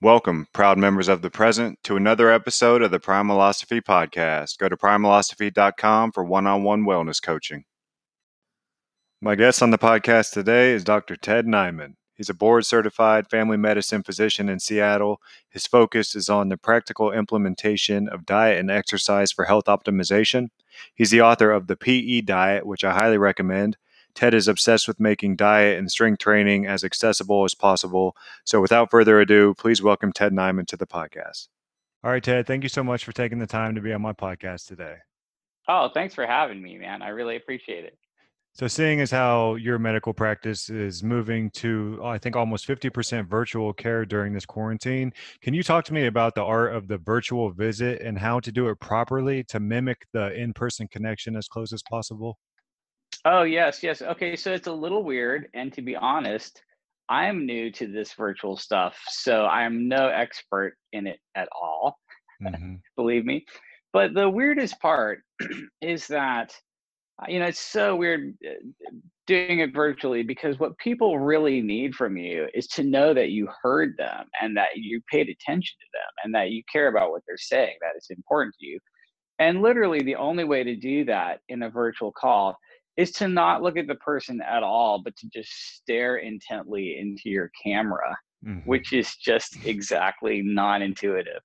Welcome, proud members of the present, to another episode of the Primalosophy Podcast. Go to primalosophy.com for one on one wellness coaching. My guest on the podcast today is Dr. Ted Naiman. He's a board certified family medicine physician in Seattle. His focus is on the practical implementation of diet and exercise for health optimization. He's the author of the PE Diet, which I highly recommend, Ted is obsessed with making diet and strength training as accessible as possible. So, without further ado, please welcome Ted Naiman to the podcast. All right, Ted, thank you so much for taking the time to be on my podcast today. Oh, thanks for having me, man. I really appreciate it. So, seeing as how your medical practice is moving to, I think, almost 50% virtual care during this quarantine, can you talk to me about the art of the virtual visit and how to do it properly to mimic the in person connection as close as possible? Oh, yes, yes. Okay, so it's a little weird. And to be honest, I'm new to this virtual stuff. So I'm no expert in it at all, mm-hmm. believe me. But the weirdest part is that, you know, it's so weird uh, doing it virtually because what people really need from you is to know that you heard them and that you paid attention to them and that you care about what they're saying, that it's important to you. And literally, the only way to do that in a virtual call is to not look at the person at all, but to just stare intently into your camera, mm-hmm. which is just exactly non intuitive.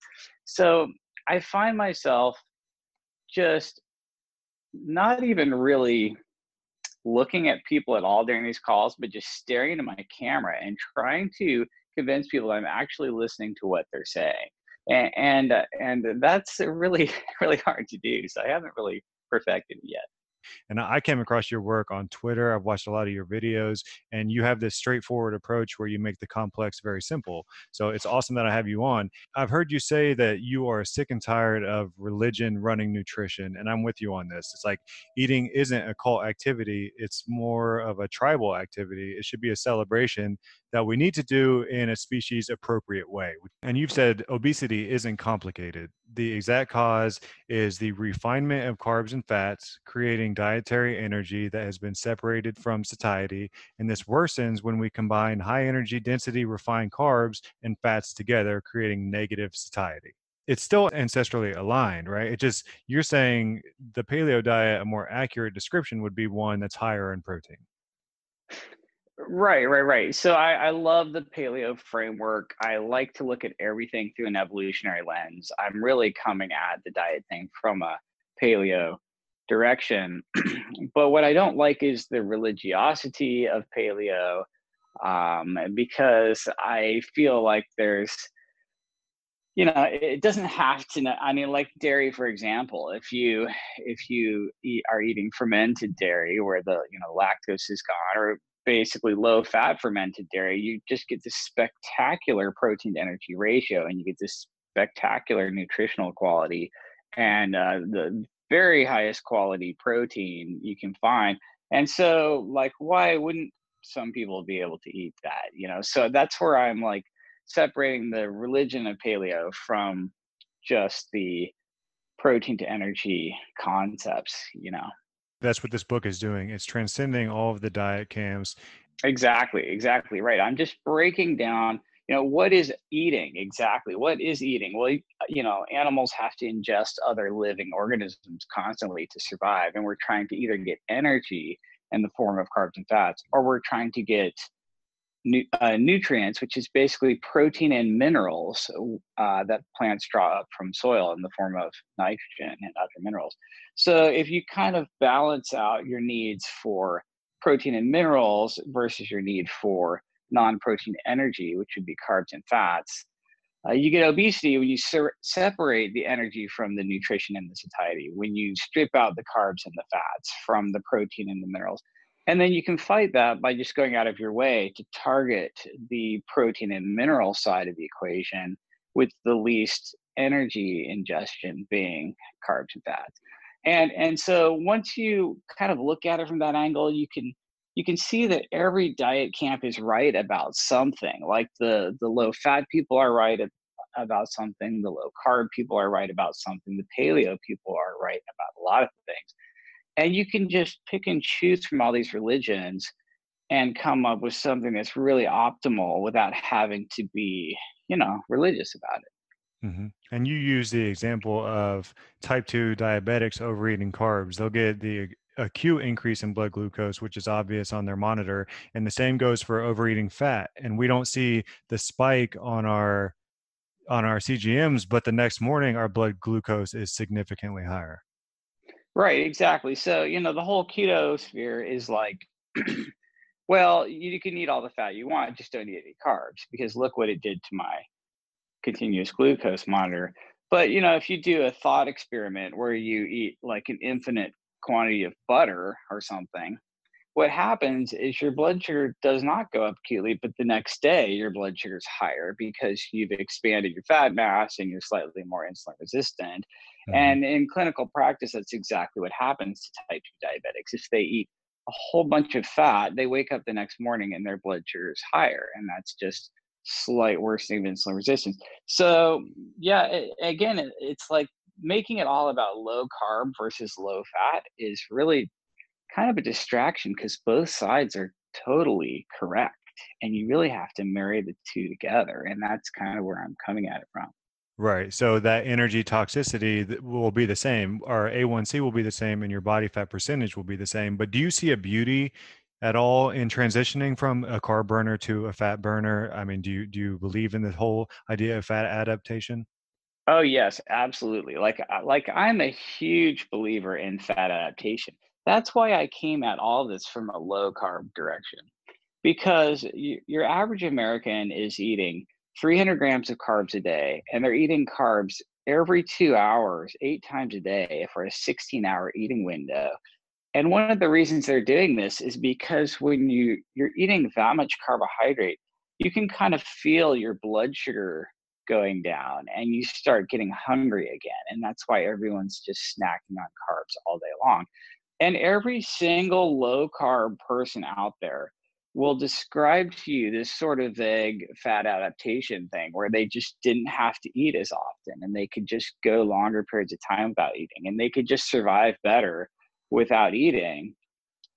So I find myself just not even really looking at people at all during these calls, but just staring into my camera and trying to convince people I'm actually listening to what they're saying. And and, uh, and that's really really hard to do. So I haven't really perfected it yet. And I came across your work on Twitter. I've watched a lot of your videos, and you have this straightforward approach where you make the complex very simple. So it's awesome that I have you on. I've heard you say that you are sick and tired of religion running nutrition, and I'm with you on this. It's like eating isn't a cult activity, it's more of a tribal activity. It should be a celebration that we need to do in a species appropriate way. And you've said obesity isn't complicated. The exact cause is the refinement of carbs and fats, creating dietary energy that has been separated from satiety. And this worsens when we combine high energy density refined carbs and fats together, creating negative satiety it's still ancestrally aligned, right? It just you're saying the paleo diet, a more accurate description would be one that's higher in protein. Right, right, right. So I, I love the paleo framework. I like to look at everything through an evolutionary lens. I'm really coming at the diet thing from a paleo direction. but what I don't like is the religiosity of paleo um, because I feel like there's, you know, it doesn't have to. I mean, like dairy, for example. If you if you eat, are eating fermented dairy, where the you know lactose is gone, or basically low fat fermented dairy, you just get this spectacular protein to energy ratio and you get this spectacular nutritional quality and uh, the very highest quality protein you can find. And so, like, why wouldn't some people be able to eat that? You know, so that's where I'm like separating the religion of paleo from just the protein to energy concepts, you know that's what this book is doing. It's transcending all of the diet camps. Exactly, exactly right. I'm just breaking down, you know, what is eating exactly? What is eating? Well, uh, you know, animals have to ingest other living organisms constantly to survive, and we're trying to either get energy in the form of carbs and fats, or we're trying to get uh, nutrients, which is basically protein and minerals uh, that plants draw up from soil in the form of nitrogen and other minerals. So if you kind of balance out your needs for protein and minerals versus your need for non-protein energy, which would be carbs and fats, uh, you get obesity when you ser- separate the energy from the nutrition and the satiety, when you strip out the carbs and the fats from the protein and the minerals. And then you can fight that by just going out of your way to target the protein and mineral side of the equation with the least energy ingestion being carbs and fats. And and so once you kind of look at it from that angle, you can you can see that every diet camp is right about something. Like the the low fat people are right about something, the low carb people are right about something, the paleo people are right about a lot of things and you can just pick and choose from all these religions and come up with something that's really optimal without having to be you know, religious about it. Mm-hmm. And you use the example of type 2 diabetics overeating carbs. They'll get the acute increase in blood glucose, which is obvious on their monitor. And the same goes for overeating fat. And we don't see the spike on our on our CGMs, but the next morning our blood glucose is significantly higher. Right, exactly. So, you know, the whole keto sphere is like, well, you can eat all the fat you want, just don't eat any carbs because look what it did to my continuous glucose monitor. But, you know, if you do a thought experiment where you eat like an infinite quantity of butter or something, what happens is your blood sugar does not go up acutely, but the next day your blood sugar is higher because you've expanded your fat mass and you're slightly more insulin resistant. Mm-hmm. And in clinical practice, that's exactly what happens to type 2 diabetics. If they eat a whole bunch of fat, they wake up the next morning and their blood sugar is higher. And that's just slight worsening of insulin resistance. So, yeah, it, again, it, it's like making it all about low carb versus low fat is really kind of a distraction because both sides are totally correct and you really have to marry the two together and that's kind of where i'm coming at it from. Right so that energy toxicity will be the same or a1c will be the same and your body fat percentage will be the same but do you see a beauty at all in transitioning from a carb burner to a fat burner? I mean do you do you believe in the whole idea of fat adaptation? Oh yes absolutely like like i'm a huge believer in fat adaptation that's why I came at all this from a low carb direction because you, your average American is eating 300 grams of carbs a day and they're eating carbs every two hours, eight times a day for a 16 hour eating window. And one of the reasons they're doing this is because when you, you're eating that much carbohydrate, you can kind of feel your blood sugar going down and you start getting hungry again. And that's why everyone's just snacking on carbs all day long. And every single low carb person out there will describe to you this sort of vague fat adaptation thing where they just didn't have to eat as often and they could just go longer periods of time without eating and they could just survive better without eating.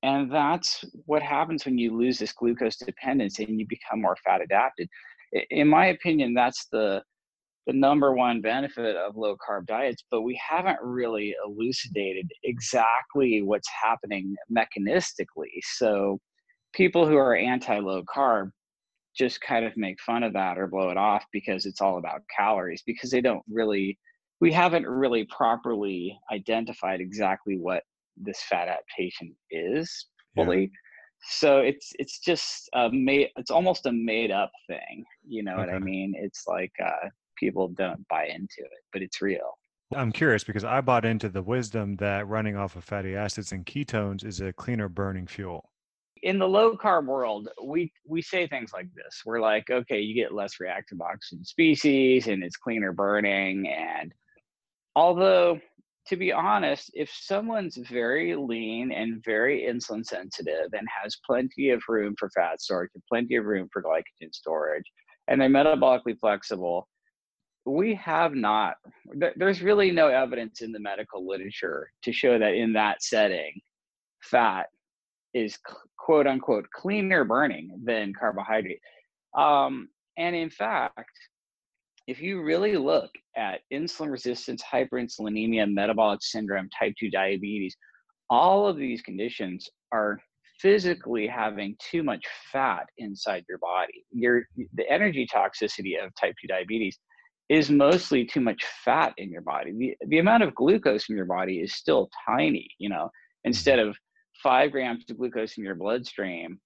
And that's what happens when you lose this glucose dependence and you become more fat adapted. In my opinion, that's the the number one benefit of low carb diets, but we haven't really elucidated exactly what's happening mechanistically. So people who are anti low carb just kind of make fun of that or blow it off because it's all about calories because they don't really we haven't really properly identified exactly what this fat adaptation is fully yeah. so it's it's just a made it's almost a made up thing you know okay. what i mean it's like uh people don't buy into it, but it's real. I'm curious because I bought into the wisdom that running off of fatty acids and ketones is a cleaner burning fuel. In the low carb world, we we say things like this. We're like, okay, you get less reactive oxygen species and it's cleaner burning and although to be honest, if someone's very lean and very insulin sensitive and has plenty of room for fat storage and plenty of room for glycogen storage and they're metabolically flexible, we have not there's really no evidence in the medical literature to show that in that setting fat is quote unquote cleaner burning than carbohydrate. Um, and in fact if you really look at insulin resistance hyperinsulinemia metabolic syndrome type 2 diabetes all of these conditions are physically having too much fat inside your body. Your the energy toxicity of type 2 diabetes is mostly too much fat in your body. The, the amount of glucose in your body is still tiny, you know, mm-hmm. instead of five grams of glucose in your bloodstream,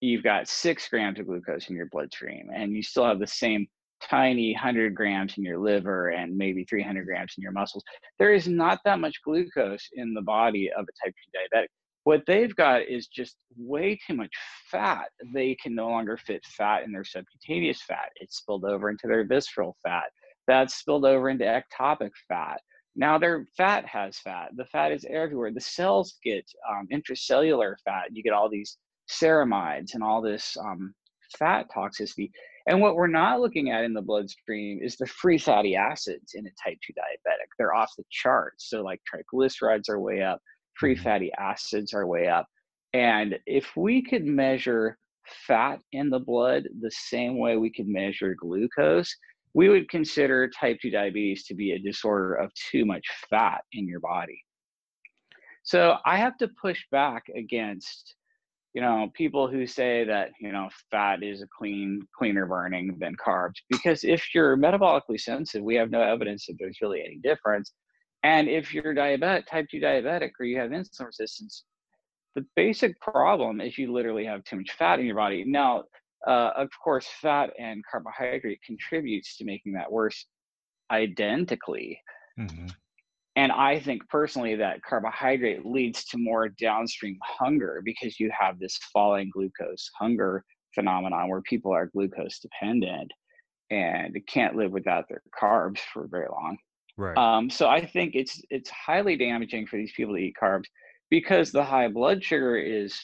you've got six grams of glucose in your bloodstream, and you still have the same tiny 100 grams in your liver and maybe 300 grams in your muscles. There is not that much glucose in the body of a type 2 diabetic. What they've got is just way too much fat. They can no longer fit fat in their subcutaneous fat. It's spilled over into their visceral fat. That's spilled over into ectopic fat. Now their fat has fat. The fat is everywhere. The cells get um, intracellular fat. You get all these ceramides and all this um, fat toxicity. And what we're not looking at in the bloodstream is the free fatty acids in a type 2 diabetic. They're off the charts. So, like triglycerides are way up, free mm-hmm. fatty acids are way up. And if we could measure fat in the blood the same way we could measure glucose, we would consider type 2 diabetes to be a disorder of too much fat in your body. So I have to push back against you know people who say that you know fat is a clean cleaner burning than carbs because if you're metabolically sensitive we have no evidence that there's really any difference and if you're diabetic type 2 diabetic or you have insulin resistance the basic problem is you literally have too much fat in your body now uh, of course fat and carbohydrate contributes to making that worse identically mm-hmm. And I think personally that carbohydrate leads to more downstream hunger because you have this falling glucose hunger phenomenon where people are glucose dependent and can't live without their carbs for very long. Right. Um, so I think it's it's highly damaging for these people to eat carbs because the high blood sugar is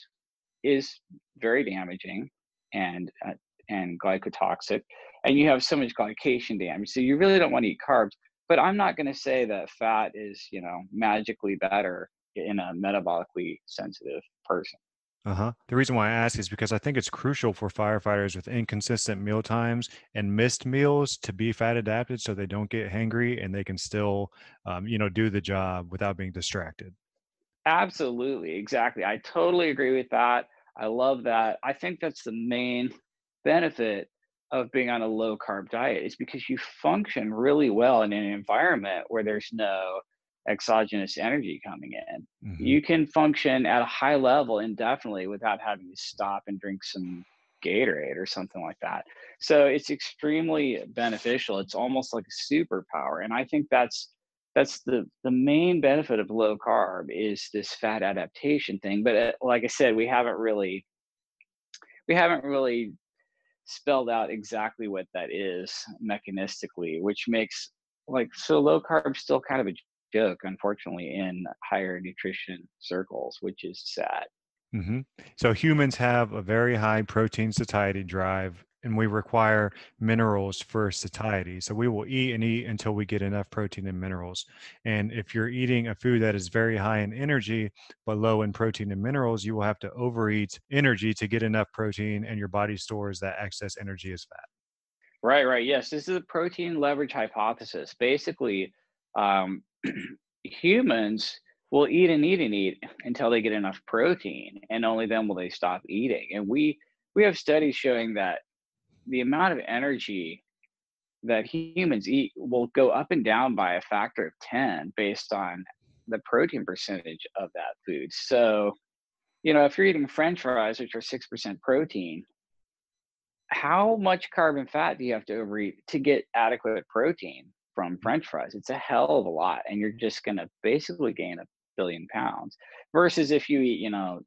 is very damaging and uh, and glycotoxic, and you have so much glycation damage. So you really don't want to eat carbs but i'm not going to say that fat is you know magically better in a metabolically sensitive person uh-huh. The reason why i ask is because i think it's crucial for firefighters with inconsistent meal times and missed meals to be fat adapted so they don't get hangry and they can still um, you know do the job without being distracted. Absolutely exactly i totally agree with that i love that i think that's the main benefit of being on a low carb diet is because you function really well in an environment where there's no exogenous energy coming in. Mm-hmm. You can function at a high level indefinitely without having to stop and drink some Gatorade or something like that. So it's extremely beneficial. It's almost like a superpower. And I think that's that's the the main benefit of low carb is this fat adaptation thing. But uh, like I said, we haven't really we haven't really spelled out exactly what that is mechanistically, which makes like so low carb still kind of a joke, unfortunately, in higher nutrition circles, which is sad. Mm-hmm. So humans have a very high protein satiety drive and we require minerals for satiety. So we will eat and eat until we get enough protein and minerals. And if you're eating a food that is very high in energy but low in protein and minerals, you will have to overeat energy to get enough protein, and your body stores that excess energy as fat. Right, right. Yes, this is the protein leverage hypothesis. Basically, um, humans will eat and eat and eat until they get enough protein, and only then will they stop eating. And we we have studies showing that the amount of energy that humans eat will go up and down by a factor of 10 based on the protein percentage of that food. So, you know, if you're eating french fries, which are 6% protein, how much carbon fat do you have to overeat to get adequate protein from french fries? It's a hell of a lot. And you're just going to basically gain a billion pounds versus if you eat, you know,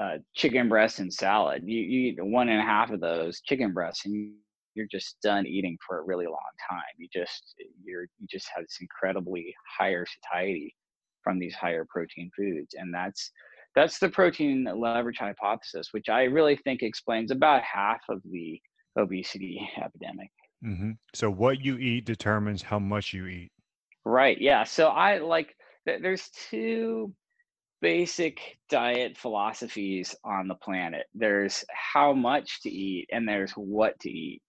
uh, chicken breast and salad. You, you eat one and a half of those chicken breasts, and you're just done eating for a really long time. You just you're you just have this incredibly higher satiety from these higher protein foods, and that's that's the protein leverage hypothesis, which I really think explains about half of the obesity epidemic. Mm-hmm. So what you eat determines how much you eat. Right. Yeah. So I like. There's two basic diet philosophies on the planet. There's how much to eat and there's what to eat.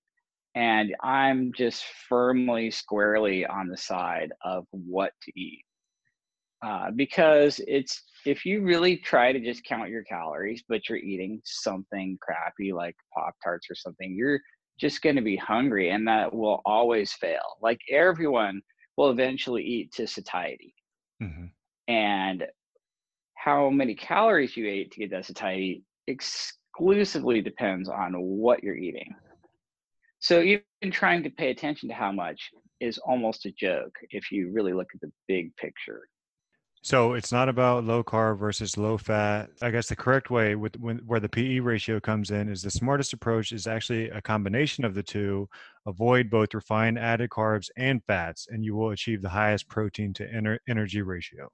And I'm just firmly, squarely on the side of what to eat. Uh, because it's if you really try to just count your calories, but you're eating something crappy like Pop Tarts or something, you're just going to be hungry and that will always fail. Like everyone will eventually eat to satiety. Mm-hmm. And how many calories you ate to get that satiety exclusively depends on what you're eating. So even trying to pay attention to how much is almost a joke if you really look at the big picture. So it's not about low carb versus low fat. I guess the correct way with when, where the PE ratio comes in is the smartest approach is actually a combination of the two. Avoid both refined added carbs and fats, and you will achieve the highest protein to ener- energy ratio.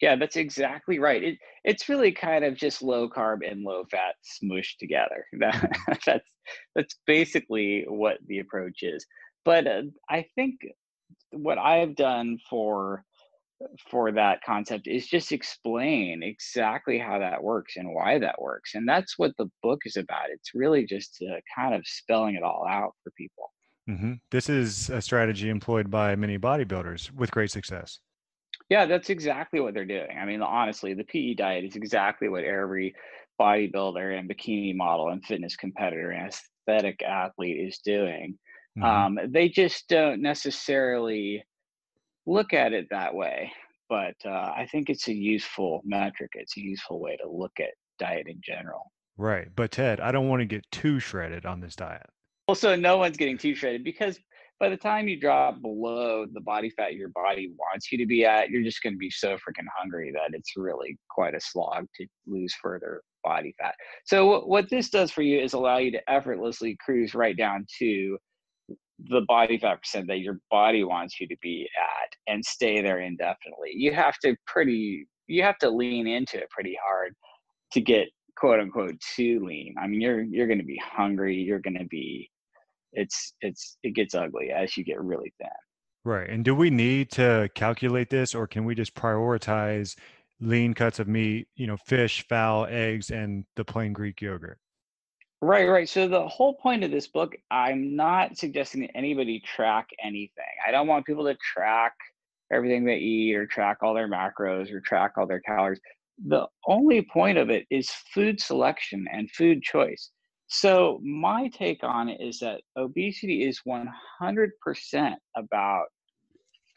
Yeah, that's exactly right. It it's really kind of just low carb and low fat smushed together. That, mm-hmm. that's that's basically what the approach is. But uh, I think what I've done for for that concept is just explain exactly how that works and why that works. And that's what the book is about. It's really just uh, kind of spelling it all out for people. Mm-hmm. This is a strategy employed by many bodybuilders with great success. Yeah, that's exactly what they're doing. I mean, honestly, the PE diet is exactly what every bodybuilder and bikini model and fitness competitor and aesthetic athlete is doing. Mm-hmm. Um, they just don't necessarily look at it that way. But uh, I think it's a useful metric. It's a useful way to look at diet in general. Right. But Ted, I don't want to get too shredded on this diet. Well, so no one's getting too shredded because by the time you drop below the body fat your body wants you to be at, you're just going to be so freaking hungry that it's really quite a slog to lose further body fat. So what this does for you is allow you to effortlessly cruise right down to the body fat percent that your body wants you to be at and stay there indefinitely. You have to pretty you have to lean into it pretty hard to get quote unquote too lean. I mean you're you're gonna be hungry, you're gonna be it's it's it gets ugly as you get really thin. Right. And do we need to calculate this or can we just prioritize lean cuts of meat, you know, fish, fowl, eggs, and the plain Greek yogurt? Right, right. So the whole point of this book, I'm not suggesting that anybody track anything. I don't want people to track everything they eat or track all their macros or track all their calories. The only point of it is food selection and food choice. So my take on it is that obesity is 100% about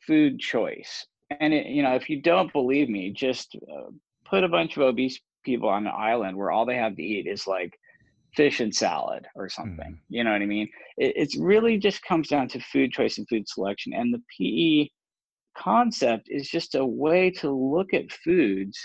food choice. And it, you know, if you don't believe me, just uh, put a bunch of obese people on an island where all they have to eat is like fish and salad or something. Mm. You know what I mean? It it's really just comes down to food choice and food selection. And the PE concept is just a way to look at foods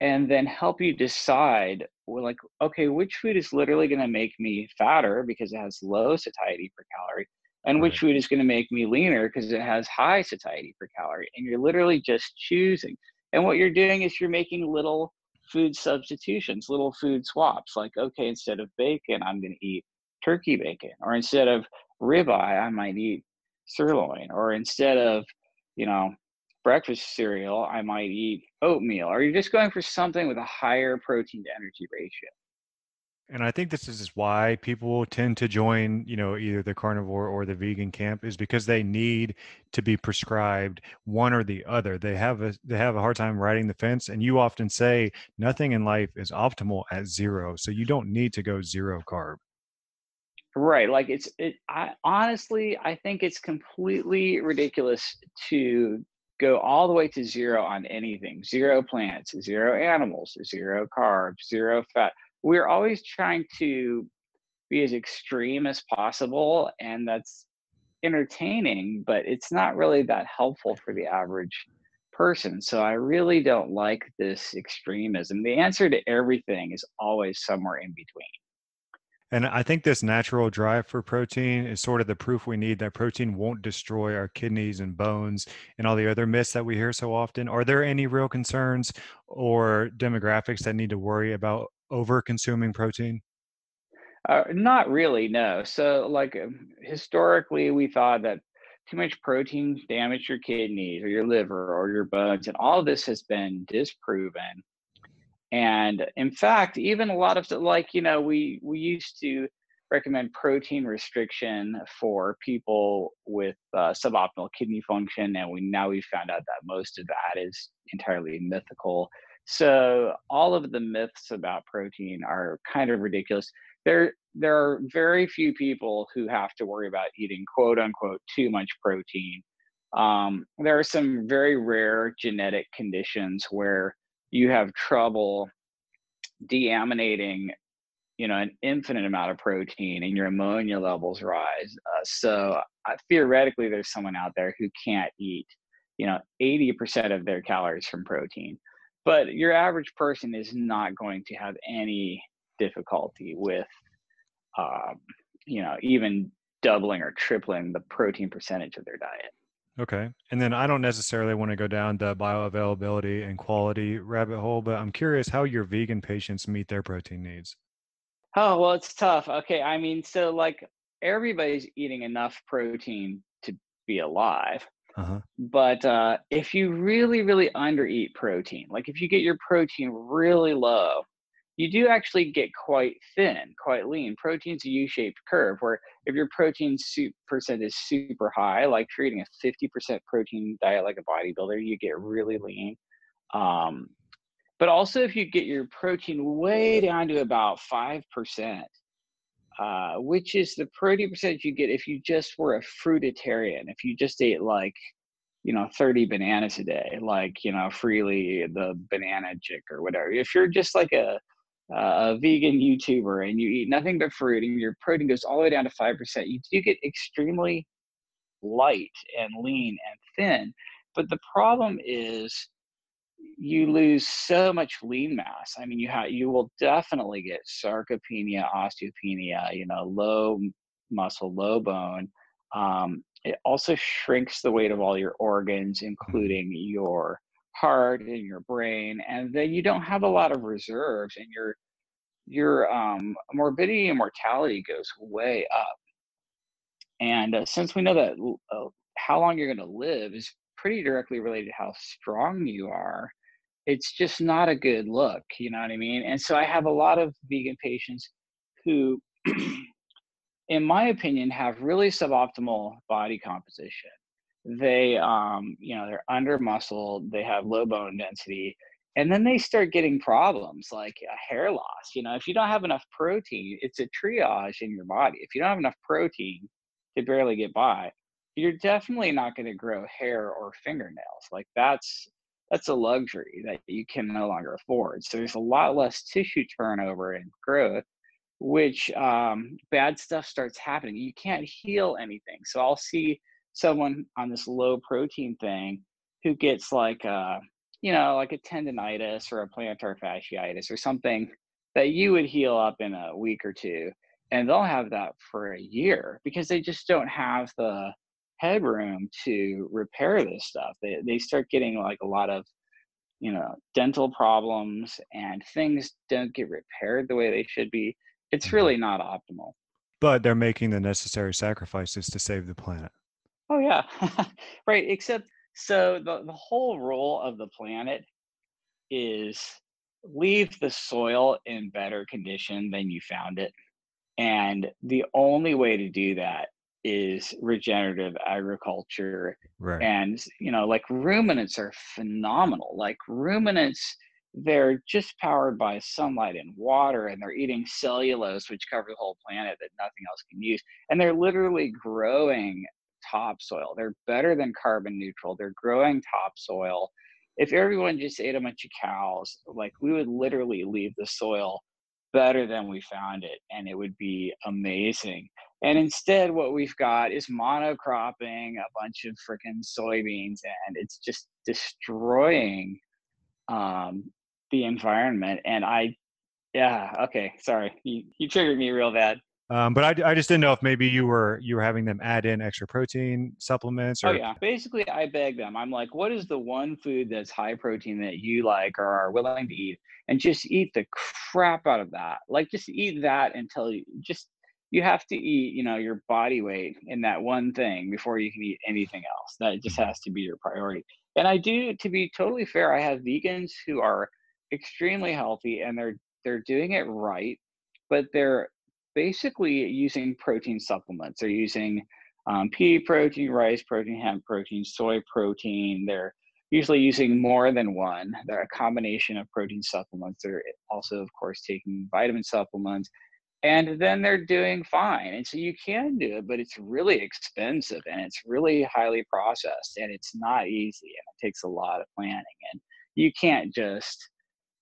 and then help you decide well, like okay which food is literally going to make me fatter because it has low satiety per calorie and right. which food is going to make me leaner because it has high satiety per calorie and you're literally just choosing and what you're doing is you're making little food substitutions, little food swaps. Like, okay, instead of bacon, I'm going to eat turkey bacon, or instead of ribeye, I might eat sirloin, or instead of, you know, breakfast cereal, I might eat oatmeal. Or you're just going for something with a higher protein to energy ratio and I think this is why people tend to join, you know, either the carnivore or the vegan camp is because they need to be prescribed one or the other. They have a they have a hard time riding the fence, and you often say nothing in life is optimal at zero, so you don't need to go zero carb. Right, like it's it. I honestly, I think it's completely ridiculous to go all the way to zero on anything zero plants zero animals zero carbs zero fat we're always trying to be as extreme as possible and that's entertaining but it's not really that helpful for the average person so i really don't like this extremism the answer to everything is always somewhere in between and I think this natural drive for protein is sort of the proof we need that protein won't destroy our kidneys and bones and all the other myths that we hear so often. Are there any real concerns or demographics that need to worry about over consuming protein? Uh, not really, no. So, like um, historically, we thought that too much protein damaged your kidneys or your liver or your bones, and all of this has been disproven. And in fact, even a lot of like you know, we we used to recommend protein restriction for people with uh, suboptimal kidney function, and we now we found out that most of that is entirely mythical. So all of the myths about protein are kind of ridiculous. There, there are very few people who have to worry about eating quote unquote too much protein. Um, there are some very rare genetic conditions where you have trouble deaminating you know an infinite amount of protein and your ammonia levels rise uh, so theoretically there's someone out there who can't eat you know 80% of their calories from protein but your average person is not going to have any difficulty with um, you know even doubling or tripling the protein percentage of their diet. Okay and then i don't necessarily want to go down the bioavailability and quality rabbit hole but i'm curious how your vegan patients meet their protein needs. Oh well it's tough. Okay i mean so like everybody's eating enough protein to be alive Uh-huh. But uh, if you really, really undereat protein, like if you get your protein really low, you do actually get quite thin, quite lean. Protein's a U-shaped curve where if your protein percent is super high, like if you're eating a 50% protein diet like a bodybuilder, you get really lean. Um, but also if you get your protein way down to about 5%, uh, which is the protein percentage you get if you just were a fruitarian, if you just ate like, you know, 30 bananas a day, like, you know, Freelee the banana chick or whatever. If you're just like a, a vegan YouTuber and you eat nothing but fruit and your protein goes all the way down to 5%, you do get extremely light and lean and thin. But the problem is you lose so much lean mass. I mean, you have you will definitely get sarcopenia, osteopenia, you know, low muscle, low bone. Um, it also shrinks the weight of all your organs, mm-hmm. including your heart and your brain, and then you don't have a lot of reserves, and your your um, morbidity and mortality goes way up. And uh, since we know that uh, how long you're going to live is pretty directly related to how strong you are, it's just not a good look. You know what I mean? And so I have a lot of vegan patients who, in my opinion, have really suboptimal body composition. They, um, you know, they're under muscled, they have low bone density, and then they start getting problems like hair loss. You know, if you don't have enough protein, it's a triage in your body. If you don't have enough protein to barely get by, you're definitely not going to grow hair or fingernails. Like that's that's a luxury that you can no longer afford. So there's a lot less tissue turnover and growth, which um, bad stuff starts happening. You can't heal anything. So I'll see someone on this low protein thing who gets like a, you know, like a tendonitis or a plantar fasciitis or something that you would heal up in a week or two. And they'll have that for a year because they just don't have the headroom to repair this stuff. They they start getting like a lot of you know dental problems and things don't get repaired the way they should be. It's mm-hmm. really not optimal. But they're making the necessary sacrifices to save the planet. Oh yeah. right, except so the, the whole role of the planet is leave the soil in better condition than you found it. And the only way to do that is regenerative agriculture right. and you know like ruminants are phenomenal. Like ruminants they're just powered by sunlight and water and they're eating cellulose which covers the whole planet that nothing else can use and they're literally growing topsoil. They're better than carbon neutral. They're growing topsoil. If everyone just ate a bunch of cows like we would literally leave the soil better than we found it and it would be amazing and instead, what we've got is monocropping a bunch of freaking soybeans, and it's just destroying um, the environment. And I, yeah, okay, sorry, you, you triggered me real bad. Um, but I, I just didn't know if maybe you were you were having them add in extra protein supplements. Or... Oh yeah, basically I beg them. I'm like, what is the one food that's high protein that you like or are willing to eat, and just eat the crap out of that. Like just eat that until you just you have to eat you know your body weight in that one thing before you can eat anything else. That just has to be your priority. And i do to be totally fair i have vegans who are extremely healthy and they're they're doing it right but they're basically using protein supplements. They're using um, pea protein rice protein hemp protein soy protein. They're usually using more than one. They're a combination of protein supplements. They're also of course taking vitamin supplements and then they're doing fine. And so you can do it, but it's really expensive and it's really highly processed and it's not easy and it takes a lot of planning. And you can't just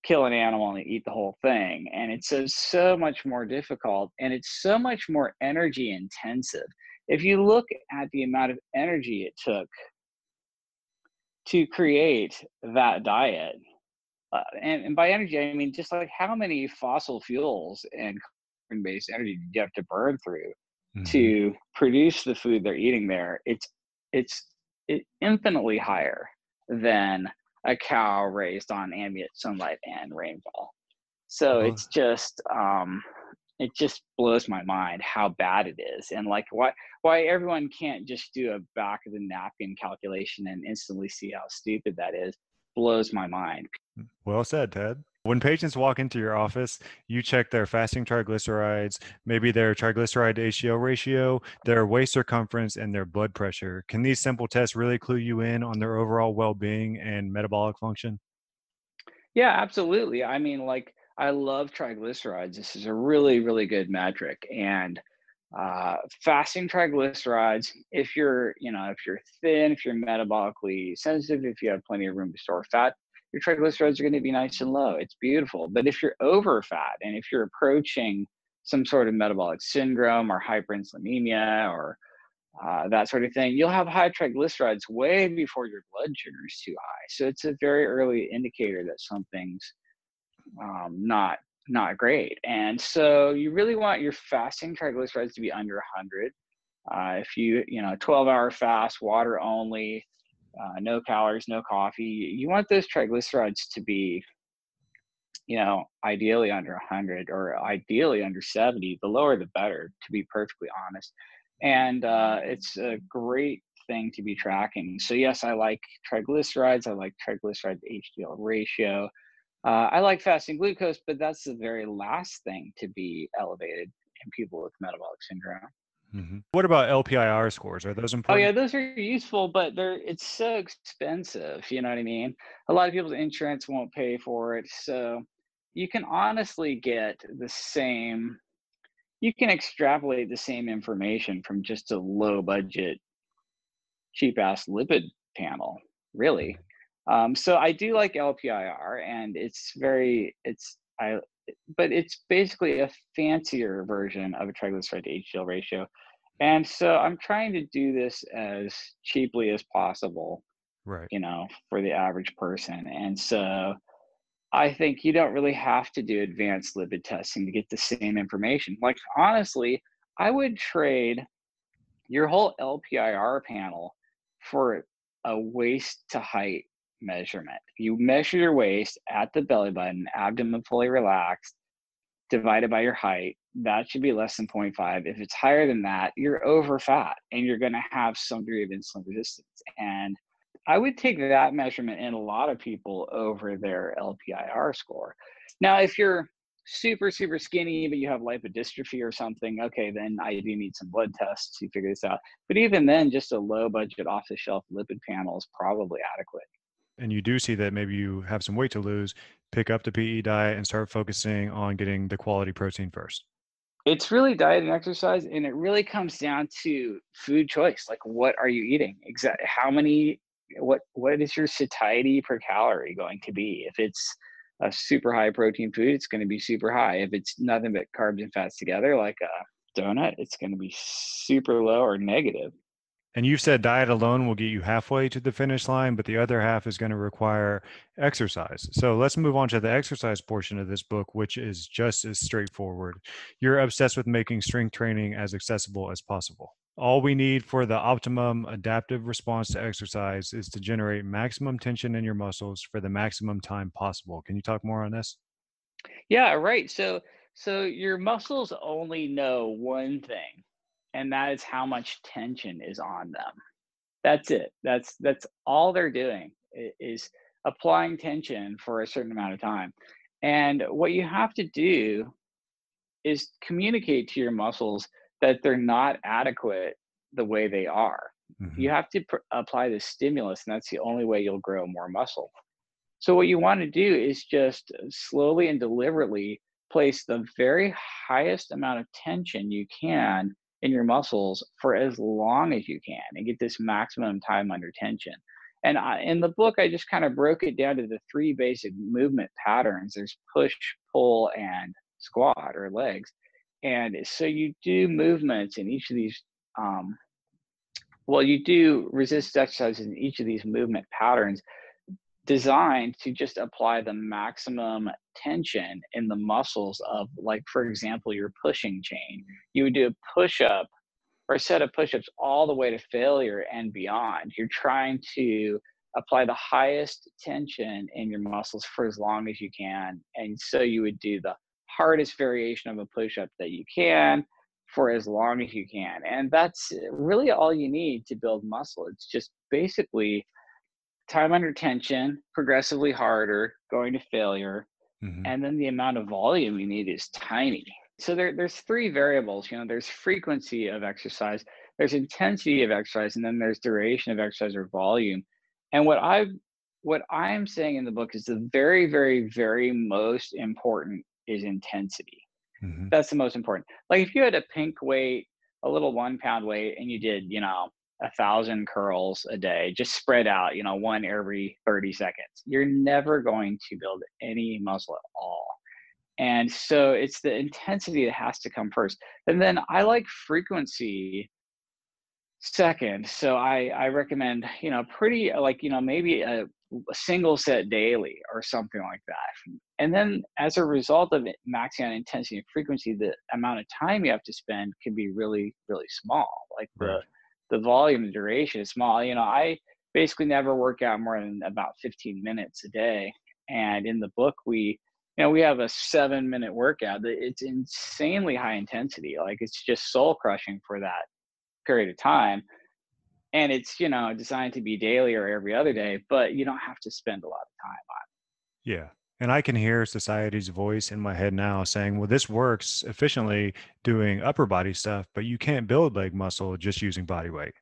kill an animal and eat the whole thing. And it's so, so much more difficult and it's so much more energy intensive. If you look at the amount of energy it took to create that diet, uh, and, and by energy, I mean just like how many fossil fuels and based energy you have to burn through mm-hmm. to produce the food they're eating there it's it's it infinitely higher than a cow raised on ambient sunlight and rainfall so oh. it's just um it just blows my mind how bad it is and like why why everyone can't just do a back of the napkin calculation and instantly see how stupid that is blows my mind well said ted when patients walk into your office, you check their fasting triglycerides, maybe their triglyceride to HDL ratio, their waist circumference, and their blood pressure. Can these simple tests really clue you in on their overall well being and metabolic function? Yeah, absolutely. I mean, like, I love triglycerides. This is a really, really good metric. And uh, fasting triglycerides, if you're, you know, if you're thin, if you're metabolically sensitive, if you have plenty of room to store fat, your triglycerides are going to be nice and low. It's beautiful. But if you're over fat and if you're approaching some sort of metabolic syndrome or hyperinsulinemia or uh, that sort of thing, you'll have high triglycerides way before your blood sugar is too high. So it's a very early indicator that something's um, not not great. And so you really want your fasting triglycerides to be under 100. Uh, if you you know 12 hour fast, water only, uh, no calories, no coffee. You want those triglycerides to be, you know, ideally under 100 or ideally under 70. The lower, the better, to be perfectly honest. And uh, it's a great thing to be tracking. So, yes, I like triglycerides. I like triglyceride HDL ratio. Uh, I like fasting glucose, but that's the very last thing to be elevated in people with metabolic syndrome. Mm-hmm. What about LPIR scores? Are those important? Oh yeah, those are useful, but they're it's so expensive. You know what I mean? A lot of people's insurance won't pay for it, so you can honestly get the same. You can extrapolate the same information from just a low budget, cheap ass lipid panel, really. Um, so I do like LPIR, and it's very it's I but it's basically a fancier version of a triglyceride to HDL ratio. And so I'm trying to do this as cheaply as possible, right? You know, for the average person. And so I think you don't really have to do advanced lipid testing to get the same information. Like honestly, I would trade your whole LPIR panel for a waist to height measurement. You measure your waist at the belly button, abdomen fully relaxed, divided by your height. That should be less than 0.5. If it's higher than that, you're over fat and you're going to have some degree of insulin resistance. And I would take that measurement in a lot of people over their LPIR score. Now, if you're super, super skinny, but you have lipodystrophy or something, okay, then I do need some blood tests to figure this out. But even then, just a low budget off the shelf lipid panel is probably adequate and you do see that maybe you have some weight to lose, pick up the PE diet and start focusing on getting the quality protein first. It's really diet and exercise, and it really comes down to food choice. Like, what are you eating? Exactly how many? What what is your satiety per calorie going to be? If it's a super high protein food, it's going to be super high. If it's nothing but carbs and fats together, like a donut, it's going to be super low or negative. And you've said diet alone will get you halfway to the finish line, but the other half is going to require exercise. So let's move on to the exercise portion of this book, which is just as straightforward. You're obsessed with making strength training as accessible as possible. All we need for the optimum adaptive response to exercise is to generate maximum tension in your muscles for the maximum time possible. Can you talk more on this? Yeah, right. So so your muscles only know one thing and that is how much tension is on them. That's it. That's that's all they're doing is applying tension for a certain amount of time. And what you have to do is communicate to your muscles that they're not adequate the way they are. Mm-hmm. you have to pr- apply the stimulus and that's the only way you'll grow more muscle. So what you want to do is just slowly and deliberately place the very highest amount of tension you can in your muscles for as long as you can and get this maximum time under tension. And I, in the book, I just kind of broke it down to the three basic movement patterns there's push, pull, and squat or legs. And so you do movements in each of these, um, well, you do resist exercises in each of these movement patterns designed to just apply the maximum tension in the muscles of like for example your pushing chain you would do a push up or a set of push-ups all the way to failure and beyond you're trying to apply the highest tension in your muscles for as long as you can and so you would do the hardest variation of a push up that you can for as long as you can. And that's really all you need to build muscle. It's just basically time under tension, progressively harder, going to failure, mm-hmm. and then the amount of volume you need is tiny. So there, there's three variables. You know, there's frequency of exercise, there's intensity of exercise, and then there's duration of exercise or volume. And what I've what I'm saying in the book is the very, very, very most important is intensity. Mm-hmm. That's the most important. Like if you had a pink weight, a little one pound weight, and you did, you know, a thousand curls a day, just spread out, you know, one every 30 seconds, you're never going to build any muscle at all. And so it's the intensity that has to come first. And then I like frequency second. So I, I recommend, you know, pretty uh, like, you know, maybe a, a single set daily or something like that. And then as a result of it, maxing out intensity and frequency, the amount of time you have to spend can be really, really small. Like right. the, the volume and duration is small. You know, I basically never work out more than about 15 minutes a day. And in the book, we, you know, we have a seven minute workout that it's insanely high intensity. Like it's just soul crushing for that period of time and it's you know designed to be daily or every other day but you don't have to spend a lot of time on it yeah and i can hear society's voice in my head now saying well this works efficiently doing upper body stuff but you can't build leg muscle just using body weight.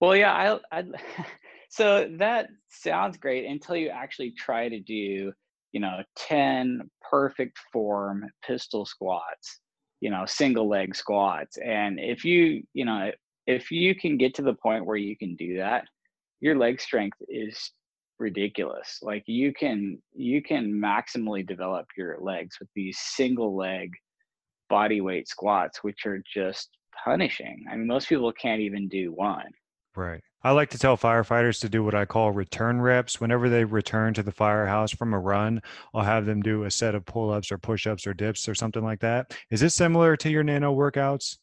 Well yeah i, I so that sounds great until you actually try to do you know 10 perfect form pistol squats you know single leg squats and if you you know if you can get to the point where you can do that your leg strength is ridiculous like you can you can maximally develop your legs with these single leg body weight squats which are just punishing i mean most people can't even do one right I like to tell firefighters to do what I call return reps. Whenever they return to the firehouse from a run, I'll have them do a set of pull ups or push ups or dips or something like that. Is this similar to your nano workouts?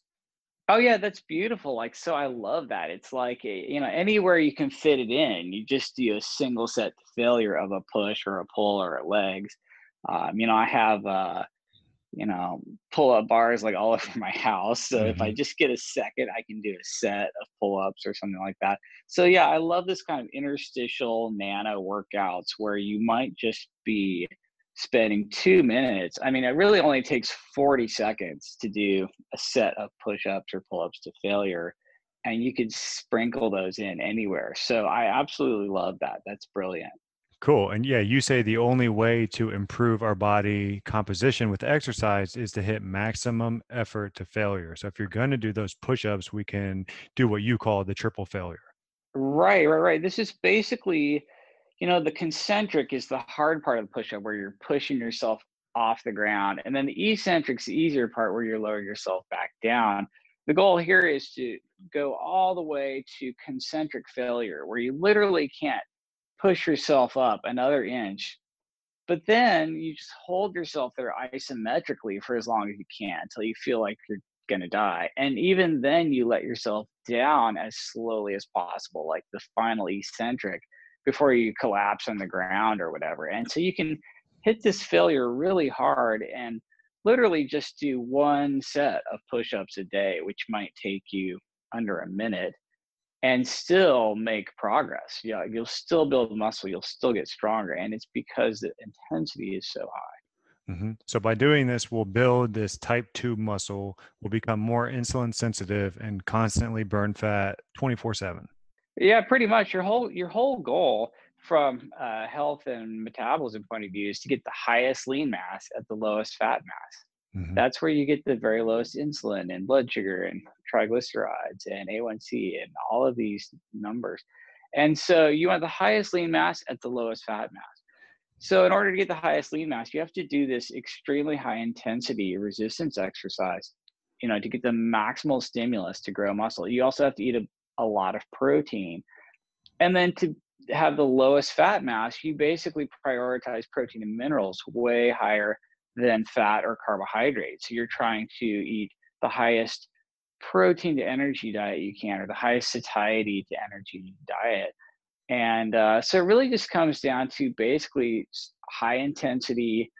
Oh yeah, that's beautiful. Like so I love that. It's like a, you know, anywhere you can fit it in, you just do a single set failure of a push or a pull or a legs. Um, you know, I have uh you know, pull up bars like all over my house. So mm-hmm. if I mm-hmm. just get a second, I can do a set of pull ups or something like that. So yeah, I love this kind of interstitial nano workouts where you might just be spending two minutes. I mean, it really only takes 40 seconds to do a set of push ups or pull ups to failure. And you could sprinkle those in anywhere. So I absolutely love that. That's brilliant. Cool. And yeah, you say the only way to improve our body composition with exercise is to hit maximum effort to failure. So if you're going to do those push ups, we can do what you call the triple failure. Right, right, right. This is basically, you know, the concentric is the hard part of the push up where you're pushing yourself off the ground. And then the eccentric's the easier part where you're lowering yourself back down. The goal here is to go all the way to concentric failure where you literally can't push yourself up another inch. But then you just hold yourself there isometrically for as long as you can until you feel like you're going to die. And even then, you let yourself down as slowly as possible, like the final eccentric, before you collapse on the ground or whatever. And so you can hit this failure really hard and literally just do one set of push ups a day, which might take you under a minute and still make progress. Yeah, you'll still build muscle, you'll still get stronger, and it's because the intensity is so high. Mm-hmm. So by doing this, we'll build this type two muscle. We'll become more insulin sensitive and constantly burn fat twenty four seven. Yeah, pretty much. Your whole your whole goal from uh, health and metabolism point of view is to get the highest lean mass at the lowest fat mass. Mm-hmm. That's where you get the very lowest insulin and blood sugar and triglycerides and A1C and all of these numbers. And so you want the highest lean mass at the lowest fat mass. So in order to get the highest lean mass, you have to do this extremely high intensity resistance exercise, you know, to get the maximal stimulus to grow muscle. You also have to eat a, a lot of protein. And then to have the lowest fat mass, you basically prioritize protein and minerals way higher than fat or carbohydrates. So you're trying to eat the highest protein to energy diet you can, or the highest satiety to energy diet. And uh, so it really just comes down to basically high intensity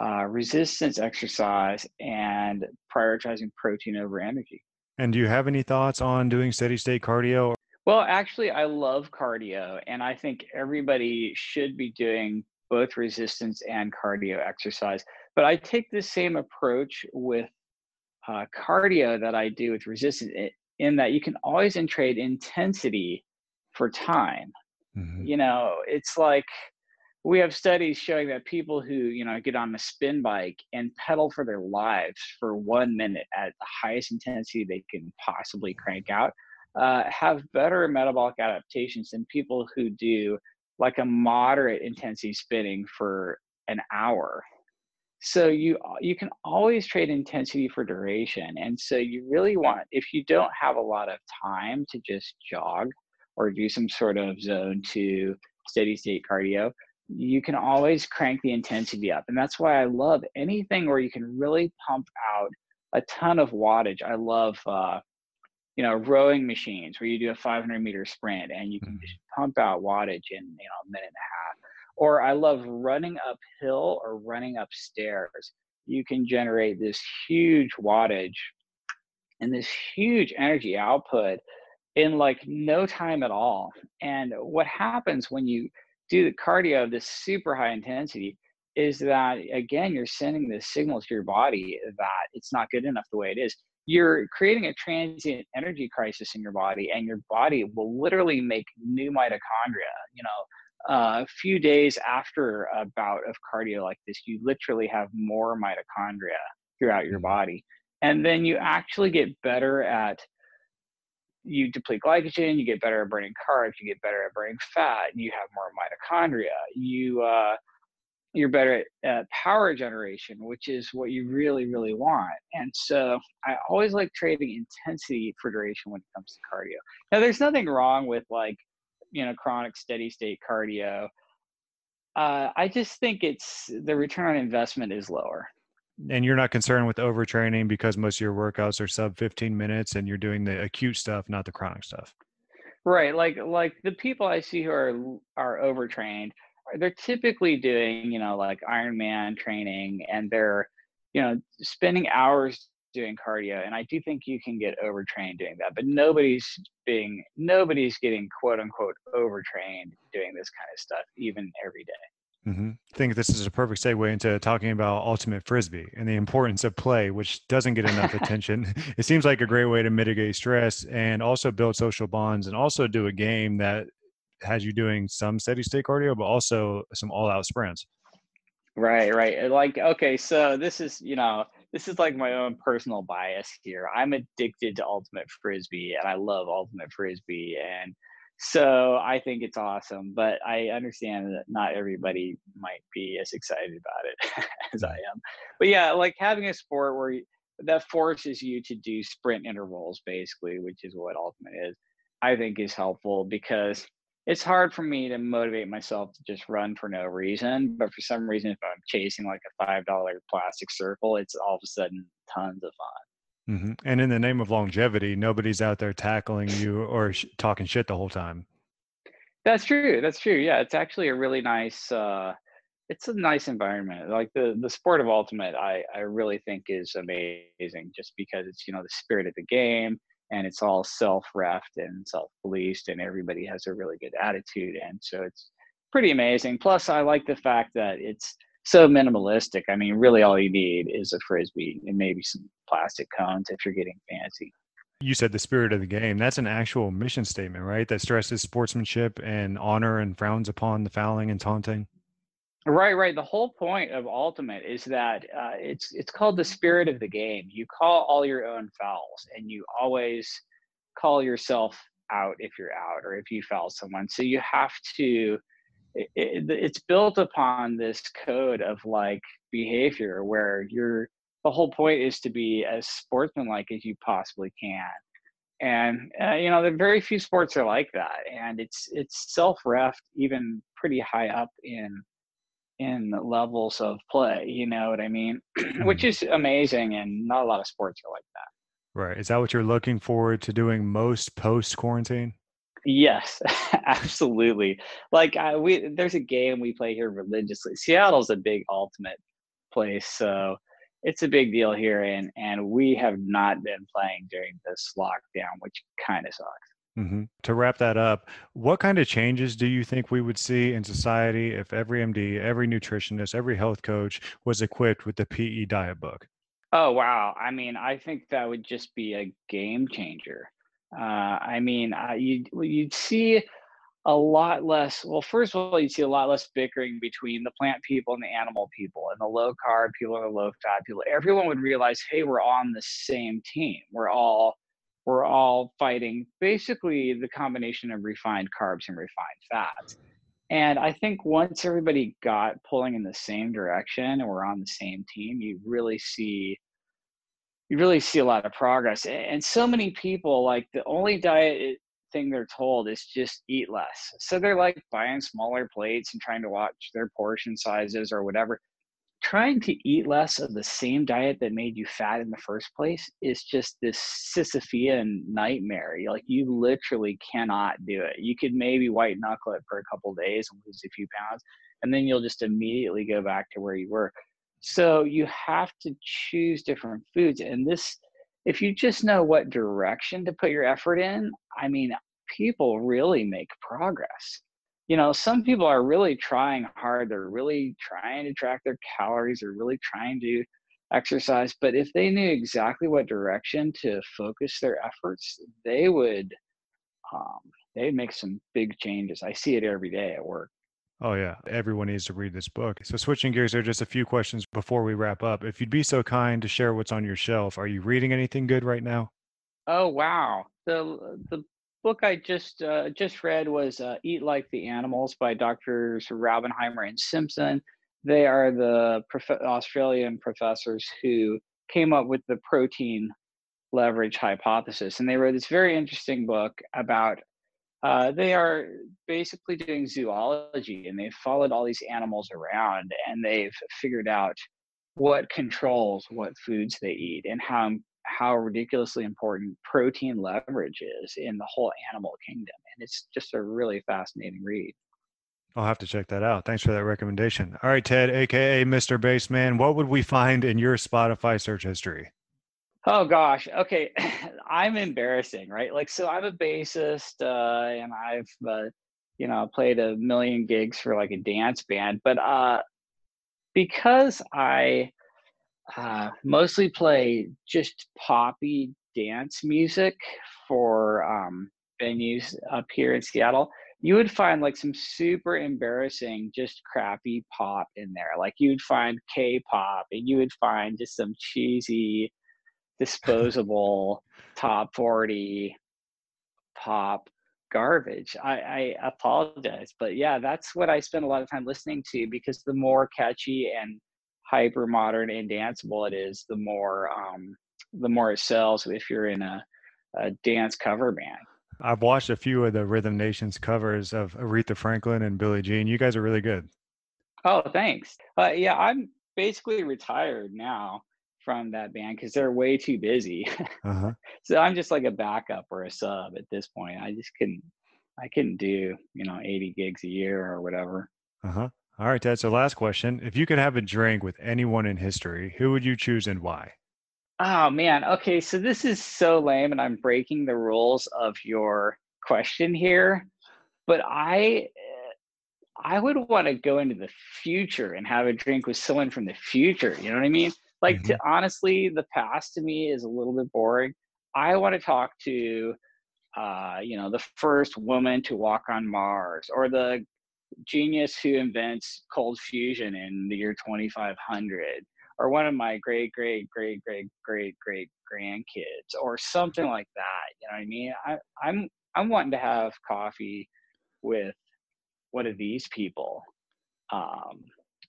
uh, resistance exercise and prioritizing protein over energy. And do you have any thoughts on doing steady state cardio? Well, actually, I love cardio, and I think everybody should be doing both resistance and cardio exercise. But I take the same approach with uh, cardio that I do with resistance, in that you can always trade intensity for time. Mm-hmm. You know, it's like we have studies showing that people who you know get on a spin bike and pedal for their lives for one minute at the highest intensity they can possibly crank out uh, have better metabolic adaptations than people who do like a moderate intensity spinning for an hour. So you you can always trade intensity for duration and so you really want if you don't have a lot of time to just jog or do some sort of zone two steady state cardio you can always crank the intensity up and that's why i love anything where you can really pump out a ton of wattage. I love uh, you know rowing machines where you do a 500 meter sprint and you can mm-hmm. just pump out wattage in you know a minute and a half. Or i love running uphill or running upstairs. You can generate this huge wattage and this huge energy output in like no time at all. And what happens when you do the cardio of this super high intensity is that again you're sending this signal to your body that it's not good enough the way it is you're creating a transient energy crisis in your body and your body will literally make new mitochondria you know uh, a few days after a bout of cardio like this you literally have more mitochondria throughout your mm-hmm. body and then you actually get better at you deplete glycogen, you get better at burning carbs, you get better at burning fat, you have more mitochondria, you uh, you're better at, at power generation, which is what you really, really want. And so I always like trading intensity for duration when it comes to cardio. Now, there's nothing wrong with like, you know, chronic steady state cardio. Uh, I just think it's the return on investment is lower and you're not concerned with overtraining because most of your workouts are sub 15 minutes and you're doing the acute stuff not the chronic stuff? Right like like the people i see who are are overtrained uh, they're typically doing you know like ironman training and they're you know spending hours doing cardio and i do think you can get overtrained doing that but nobody's being nobody's getting quote unquote overtrained doing this kind of stuff even every day Mm-hmm. I think this is a perfect segue into talking about ultimate frisbee and the importance of play, which doesn't get enough attention. It seems like a great way to mitigate stress and also build social bonds, and also do a game that has you doing some steady state cardio, but also some all out sprints. Right, right. Like, okay, so this is you know this is like my own personal bias here. I'm addicted to ultimate frisbee, and I love ultimate frisbee, and so I think it's awesome, but I understand that not everybody might be as excited about it as I mm-hmm. am. But yeah, like having a sport where you, that forces you to do sprint intervals, basically, which is what Ultimate is, I think is helpful because it's hard for me to motivate myself to just run for no reason. But for some reason, if I'm chasing like a five dollar plastic circle, it's all of a sudden tons of fun. Mm-hmm. And in the name of longevity, nobody's out there tackling you or sh- talking shit the whole time. That's true. That's true. Yeah, it's actually a really nice. Uh, it's a nice environment. Like the the sport of ultimate, I I really think is amazing, just because it's you know the spirit of the game, and it's all self refed and self policed, and everybody has a really good attitude, and so it's pretty amazing. Plus, I like the fact that it's so minimalistic. I mean, really, all you need is a frisbee and maybe some plastic cones if you're getting fancy. You said the spirit of the game. That's an actual mission statement, right? That stresses sportsmanship and honor and frowns upon the fouling and taunting. Right, right. The whole point of Ultimate is that uh, it's it's called the spirit of the game. You call all your own fouls, and you always call yourself out if you're out or if you foul someone. So you have to it, it, it's built upon this code of like behavior where you're the whole point is to be as sportsmanlike as you possibly can. And uh, you know the very few sports are like that and it's it's self-ref even pretty high up in in levels of play you know what i mean? Which mm-hmm. is amazing and not a lot of sports are like that. Right is that what you're looking forward to doing most post quarantine Yes, absolutely. Like I, we, there's a game we play here religiously. Seattle's a big ultimate place. So it's a big deal here, and and we have not been playing during this lockdown, which kind of sucks. Mm-hmm. To wrap that up, what kind of changes do you think we would see in society if every MD, every nutritionist, every health coach was equipped with the PE diet book? Oh wow! I mean, I think that would just be a game changer. Uh, I mean, uh, you'd you'd see a lot less. Well, first of all, you'd see a lot less bickering between the plant people and the animal people, and the low carb people and the low fat people. Everyone would realize, hey, we're on the same team. We're all we're all fighting basically the combination of refined carbs and refined fats. And I think once everybody got pulling in the same direction and we're on the same team, you really see you really see a lot of progress. And so many people like the only diet thing they're told is just eat less. So they're like buying smaller plates and trying to watch their portion sizes or whatever trying to eat less of the same diet that made you fat in the first place is just this Sisyphean nightmare. Like you literally cannot do it. You could maybe white knuckle it for a couple days and lose a few pounds, and then you'll just immediately go back to where you were. So you have to choose different foods, and this, if you just know what direction to put your effort in, I mean, people really make progress you know, some people are really trying hard. They're really trying to track their calories. They're really trying to exercise. But if they knew exactly what direction to focus their efforts, they would um, they'd make some big changes. I see it every day at work. Oh, yeah. Everyone needs to read this book. So, switching gears, there are just a few questions before we wrap up. If you'd be so kind to share what's on your shelf, are you reading anything good right now? Oh, wow. The, the book I just uh, just read was uh, "Eat Like the Animals" by Doctors Raubenheimer and Simpson. They are the prof- Australian professors who came up with the protein leverage hypothesis, and they wrote this very interesting book about. Uh, they are basically doing zoology, and they've followed all these animals around, and they've figured out what controls what foods they eat and how how ridiculously important protein leverage is in the whole animal kingdom. And it's just a really fascinating read. I'll have to check that out. Thanks for that recommendation. All right, Ted, aka Mr. Baseman, what would we find in your Spotify search history? Oh gosh, okay. I'm embarrassing, right? Like, so I'm a bassist, uh, and I've, uh, you know, played a million gigs for like a dance band, but uh, because I uh, mostly play just poppy dance music for um, venues up here in Seattle. You would find like some super embarrassing, just crappy pop in there. Like you'd find K-pop, and you would find just some cheesy, disposable top forty pop garbage. I, I apologize, but yeah, that's what I spend a lot of time listening to because the more catchy and hyper modern and danceable it is, the more um, the more it sells. If you're in a, a dance cover band. I've watched a few of the Rhythm Nations covers of Aretha Franklin and Billie Jean. You guys are really good. Oh, thanks. Uh, yeah, I'm basically retired now from that band because they're way too busy. Uh-huh. so I'm just like a backup or a sub at this point. I just couldn't, I couldn't do you know 80 gigs a year or whatever. Uh huh. All right, Ted. So, last question. If you could have a drink with anyone in history, who would you choose and why? Oh, man. Okay. So, this is so lame, and I'm breaking the rules of your question here. But I. I would want to go into the future and have a drink with someone from the future. You know what I mean? Like, mm-hmm. to, honestly, the past to me is a little bit boring. I want to talk to, uh, you know, the first woman to walk on Mars, or the genius who invents cold fusion in the year 2500 or one of my great great great great great great grandkids or something like that you know what i mean I, i'm i'm wanting to have coffee with one of these people um,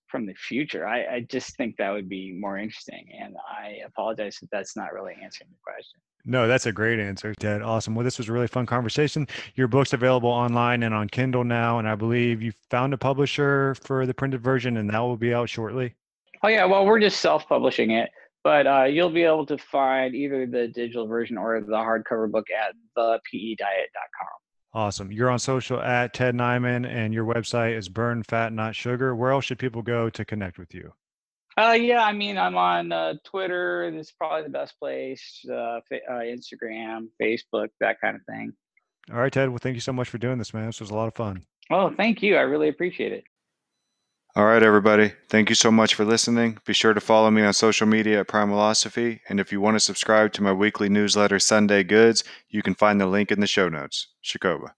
from the future I, I just think that would be more interesting and i apologize if that's not really answering the question no, that's a great answer, Ted. Awesome. Well, this was a really fun conversation. Your book's available online and on Kindle now, and I believe you found a publisher for the printed version, and that will be out shortly. Oh yeah, well, we're just self-publishing it, but uh, you'll be able to find either the digital version or the hardcover book at thepediet.com. Awesome. You're on social at Ted Naiman, and your website is Burn Fat Not Sugar. Where else should people go to connect with you? Uh, yeah, I mean, I'm on uh, Twitter. It's probably the best place. Uh, fa- uh, Instagram, Facebook, that kind of thing. All right, Ted. Well, thank you so much for doing this, man. This was a lot of fun. Oh, thank you. I really appreciate it. All right, everybody. Thank you so much for listening. Be sure to follow me on social media at Primalosophy. And if you want to subscribe to my weekly newsletter, Sunday Goods, you can find the link in the show notes. Shakoba.